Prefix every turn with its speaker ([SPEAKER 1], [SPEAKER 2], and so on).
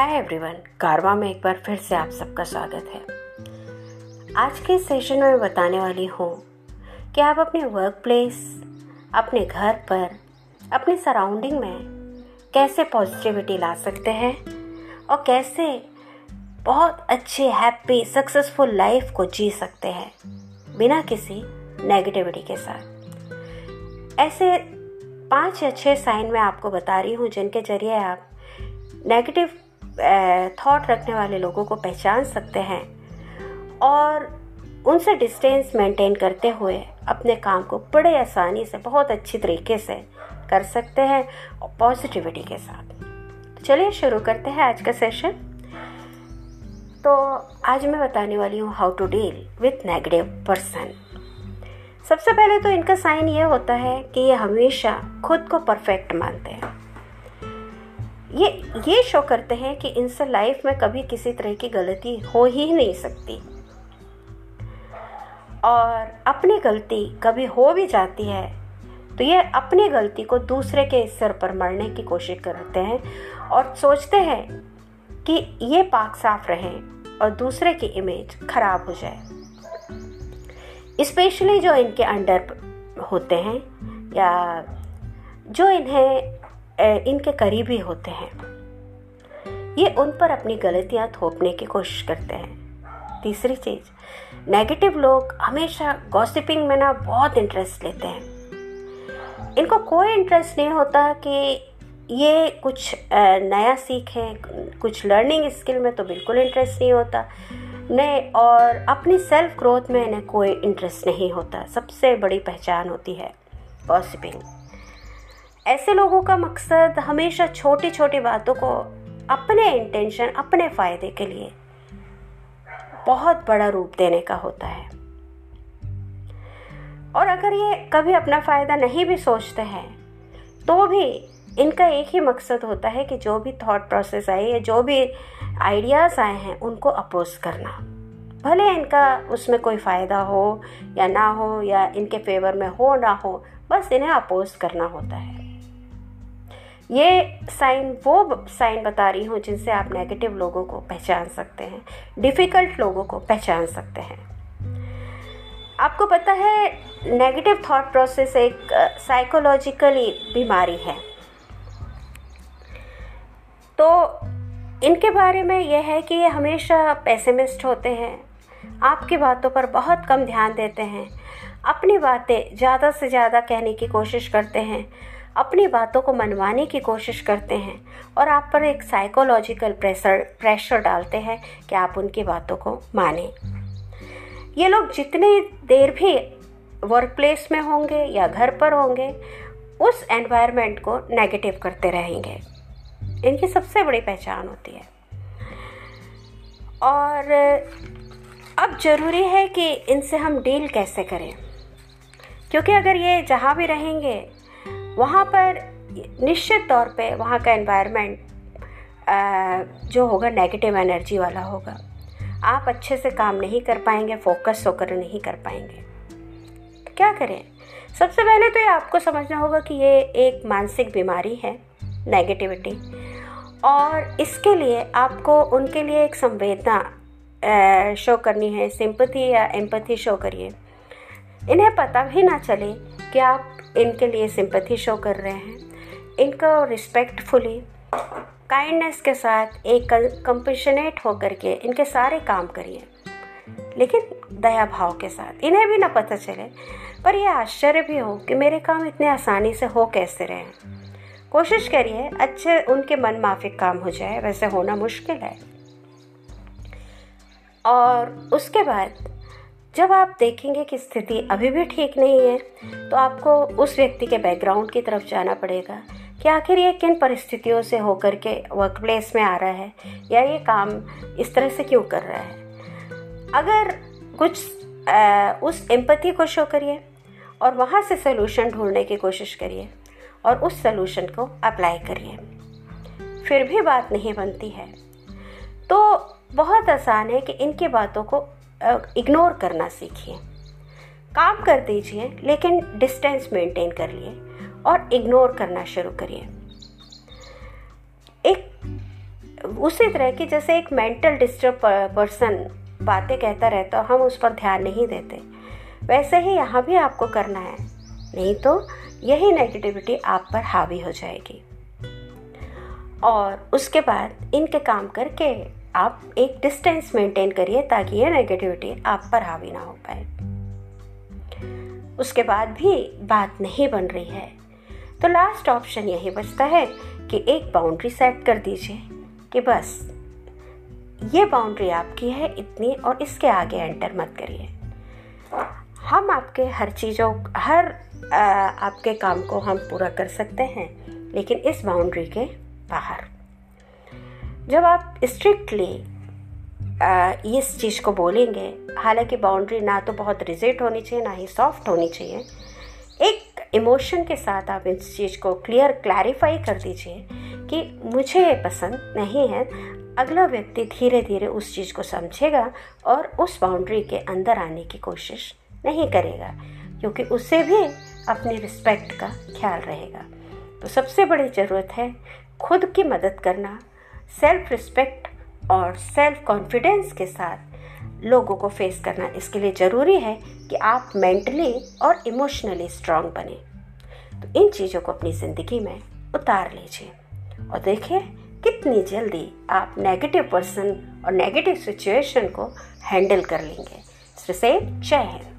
[SPEAKER 1] Hi everyone, कारवा में एक बार फिर से आप सबका स्वागत है। आज के सेशन में बताने वाली हूँ कि आप अपने वर्क प्लेस अपने घर पर, अपने सराउंडिंग में कैसे पॉजिटिविटी ला सकते हैं और कैसे बहुत अच्छे हैप्पी सक्सेसफुल लाइफ को जी सकते हैं बिना किसी नेगेटिविटी के साथ। ऐसे पाँच या छह साइन मैं आपको बता रही हूँ जिनके ज़रिए आप नेगेटिव थॉट रखने वाले लोगों को पहचान सकते हैं और उनसे डिस्टेंस मेंटेन करते हुए अपने काम को बड़े आसानी से, बहुत अच्छी तरीके से कर सकते हैं और पॉजिटिविटी के साथ। तो चलिए शुरू करते हैं आज का सेशन तो आज मैं बताने वाली हूँ how to deal with negative person सबसे पहले तो इनका साइन ये होता है कि ये हमेशा खुद को परफेक्ट मानते हैं। ये ये शो करते हैं कि इनसे लाइफ में कभी किसी तरह की गलती हो ही नहीं सकती। और अपनी गलती कभी हो भी जाती है तो ये अपनी गलती को दूसरे के सिर पर मरने की कोशिश करते हैं और सोचते हैं कि ये पाक साफ़ रहें और दूसरे की इमेज खराब हो जाए। स्पेशली जो इनके अंडर होते हैं या जो इन्हें इनके करीबी होते हैं। ये उन पर अपनी गलतियाँ थोपने की कोशिश करते हैं। तीसरी चीज़ नेगेटिव लोग हमेशा गॉसिपिंग में ना बहुत इंटरेस्ट लेते हैं। इनको कोई इंटरेस्ट नहीं होता कि ये कुछ नया सीखें, कुछ लर्निंग स्किल में तो बिल्कुल इंटरेस्ट नहीं होता। नहीं, और अपनी सेल्फ ग्रोथ में इन्हें कोई इंटरेस्ट नहीं होता। सबसे बड़ी पहचान होती है गॉसिपिंग ऐसे लोगों का मकसद हमेशा छोटी छोटी बातों को अपने इंटेंशन अपने फ़ायदे के लिए बहुत बड़ा रूप देने का होता है। और अगर ये कभी अपना फ़ायदा नहीं भी सोचते हैं तो भी इनका एक ही मकसद होता है कि जो भी थॉट प्रोसेस आए या जो भी आइडियाज़ आए हैं, उनको अपोज करना। भले इनका उसमें कोई फ़ायदा हो या ना हो या इनके फेवर में हो ना हो, बस इन्हें अपोज करना होता है। ये साइन, वो साइन बता रही हूँ जिनसे आप नेगेटिव लोगों को पहचान सकते हैं डिफ़िकल्ट लोगों को पहचान सकते हैं। आपको पता है नेगेटिव थॉट प्रोसेस एक साइकोलॉजिकली बीमारी है। तो इनके बारे में यह है कि ये हमेशा पैसेमिस्ट होते हैं, आपकी बातों पर बहुत कम ध्यान देते हैं, अपनी बातें ज़्यादा से ज़्यादा कहने की कोशिश करते हैं अपनी बातों को मनवाने की कोशिश करते हैं और आप पर एक साइकोलॉजिकल प्रेशर प्रेशर डालते हैं कि आप उनकी बातों को माने। ये लोग जितनी देर भी वर्क प्लेस में होंगे या घर पर होंगे, उस एनवायरनमेंट को नेगेटिव करते रहेंगे। इनकी सबसे बड़ी पहचान होती है। और अब ज़रूरी है कि इनसे हम डील कैसे करें? क्योंकि अगर ये जहाँ भी रहेंगे वहाँ पर निश्चित तौर पे वहाँ का एनवायरनमेंट जो होगा नेगेटिव एनर्जी वाला होगा। आप अच्छे से काम नहीं कर पाएँगे फोकस होकर नहीं कर पाएँगे। तो क्या करें? सबसे पहले तो ये आपको समझना होगा कि ये एक मानसिक बीमारी है नेगेटिविटी और इसके लिए आपको, उनके लिए एक संवेदना शो करनी है सिंपथी या एम्पथी शो करिए। इन्हें पता भी ना चले कि आप इनके लिए सिंपथी शो कर रहे हैं। इनको रिस्पेक्टफुली काइंडनेस के साथ एक कंपेशनेट होकर के इनके सारे काम करिए। लेकिन दया भाव के साथ, इन्हें भी ना पता चले। पर यह आश्चर्य भी हो कि मेरे काम इतने आसानी से हो कैसे रहे कोशिश करिए, अच्छे उनके मन माफिक काम हो जाए, वैसे होना मुश्किल है। और उसके बाद जब आप देखेंगे कि स्थिति अभी भी ठीक नहीं है तो आपको उस व्यक्ति के बैकग्राउंड की तरफ़ जाना पड़ेगा कि आखिर ये किन परिस्थितियों से होकर के वर्क प्लेस में आ रहा है या ये काम इस तरह से क्यों कर रहा है। अगर कुछ आ, उस एम्पति को शो करिए और वहाँ से सोल्यूशन ढूँढने की कोशिश करिए और उस सोल्यूशन को अप्लाई करिए। फिर भी बात नहीं बनती है। तो बहुत आसान है कि इनकी बातों को इग्नोर करना सीखिए। काम कर दीजिए, लेकिन डिस्टेंस मेंटेन कर लिए और इग्नोर करना शुरू करिए। एक, उसी तरह की जैसे एक मेंटल डिस्टर्ब पर्सन बातें कहता रहता हम उस पर ध्यान नहीं देते। वैसे ही यहाँ भी आपको करना है। नहीं तो यही नेगेटिविटी आप पर हावी हो जाएगी। और उसके बाद इनके काम करके आप एक डिस्टेंस मेंटेन करिए ताकि ये नेगेटिविटी आप पर हावी ना हो पाए। उसके बाद भी बात नहीं बन रही है। तो लास्ट ऑप्शन यही बचता है कि एक बाउंड्री सेट कर दीजिए कि बस ये बाउंड्री आपकी है इतनी और इसके आगे एंटर मत करिए। हम आपके हर चीज़ों हर आ, आपके काम को हम पूरा कर सकते हैं लेकिन इस बाउंड्री के बाहर। जब आप स्ट्रिक्टली इस चीज़ को बोलेंगे, हालाँकि बाउंड्री ना तो बहुत रिजिट होनी चाहिए, ना ही सॉफ्ट होनी चाहिए। एक इमोशन के साथ आप इस चीज़ को क्लियर क्लैरिफाई कर दीजिए कि मुझे ये पसंद नहीं है। अगला व्यक्ति धीरे धीरे उस चीज़ को समझेगा और उस बाउंड्री के अंदर आने की कोशिश नहीं करेगा, क्योंकि उससे भी अपने रिस्पेक्ट का ख्याल रहेगा। तो सबसे बड़ी ज़रूरत है खुद की मदद करना सेल्फ रिस्पेक्ट और सेल्फ कॉन्फिडेंस के साथ लोगों को फेस करना इसके लिए ज़रूरी है कि आप मेंटली और इमोशनली स्ट्रांग बने। तो इन चीज़ों को अपनी ज़िंदगी में उतार लीजिए और देखिए कितनी जल्दी आप नेगेटिव पर्सन और नेगेटिव सिचुएशन को हैंडल कर लेंगे। से जय हिंद।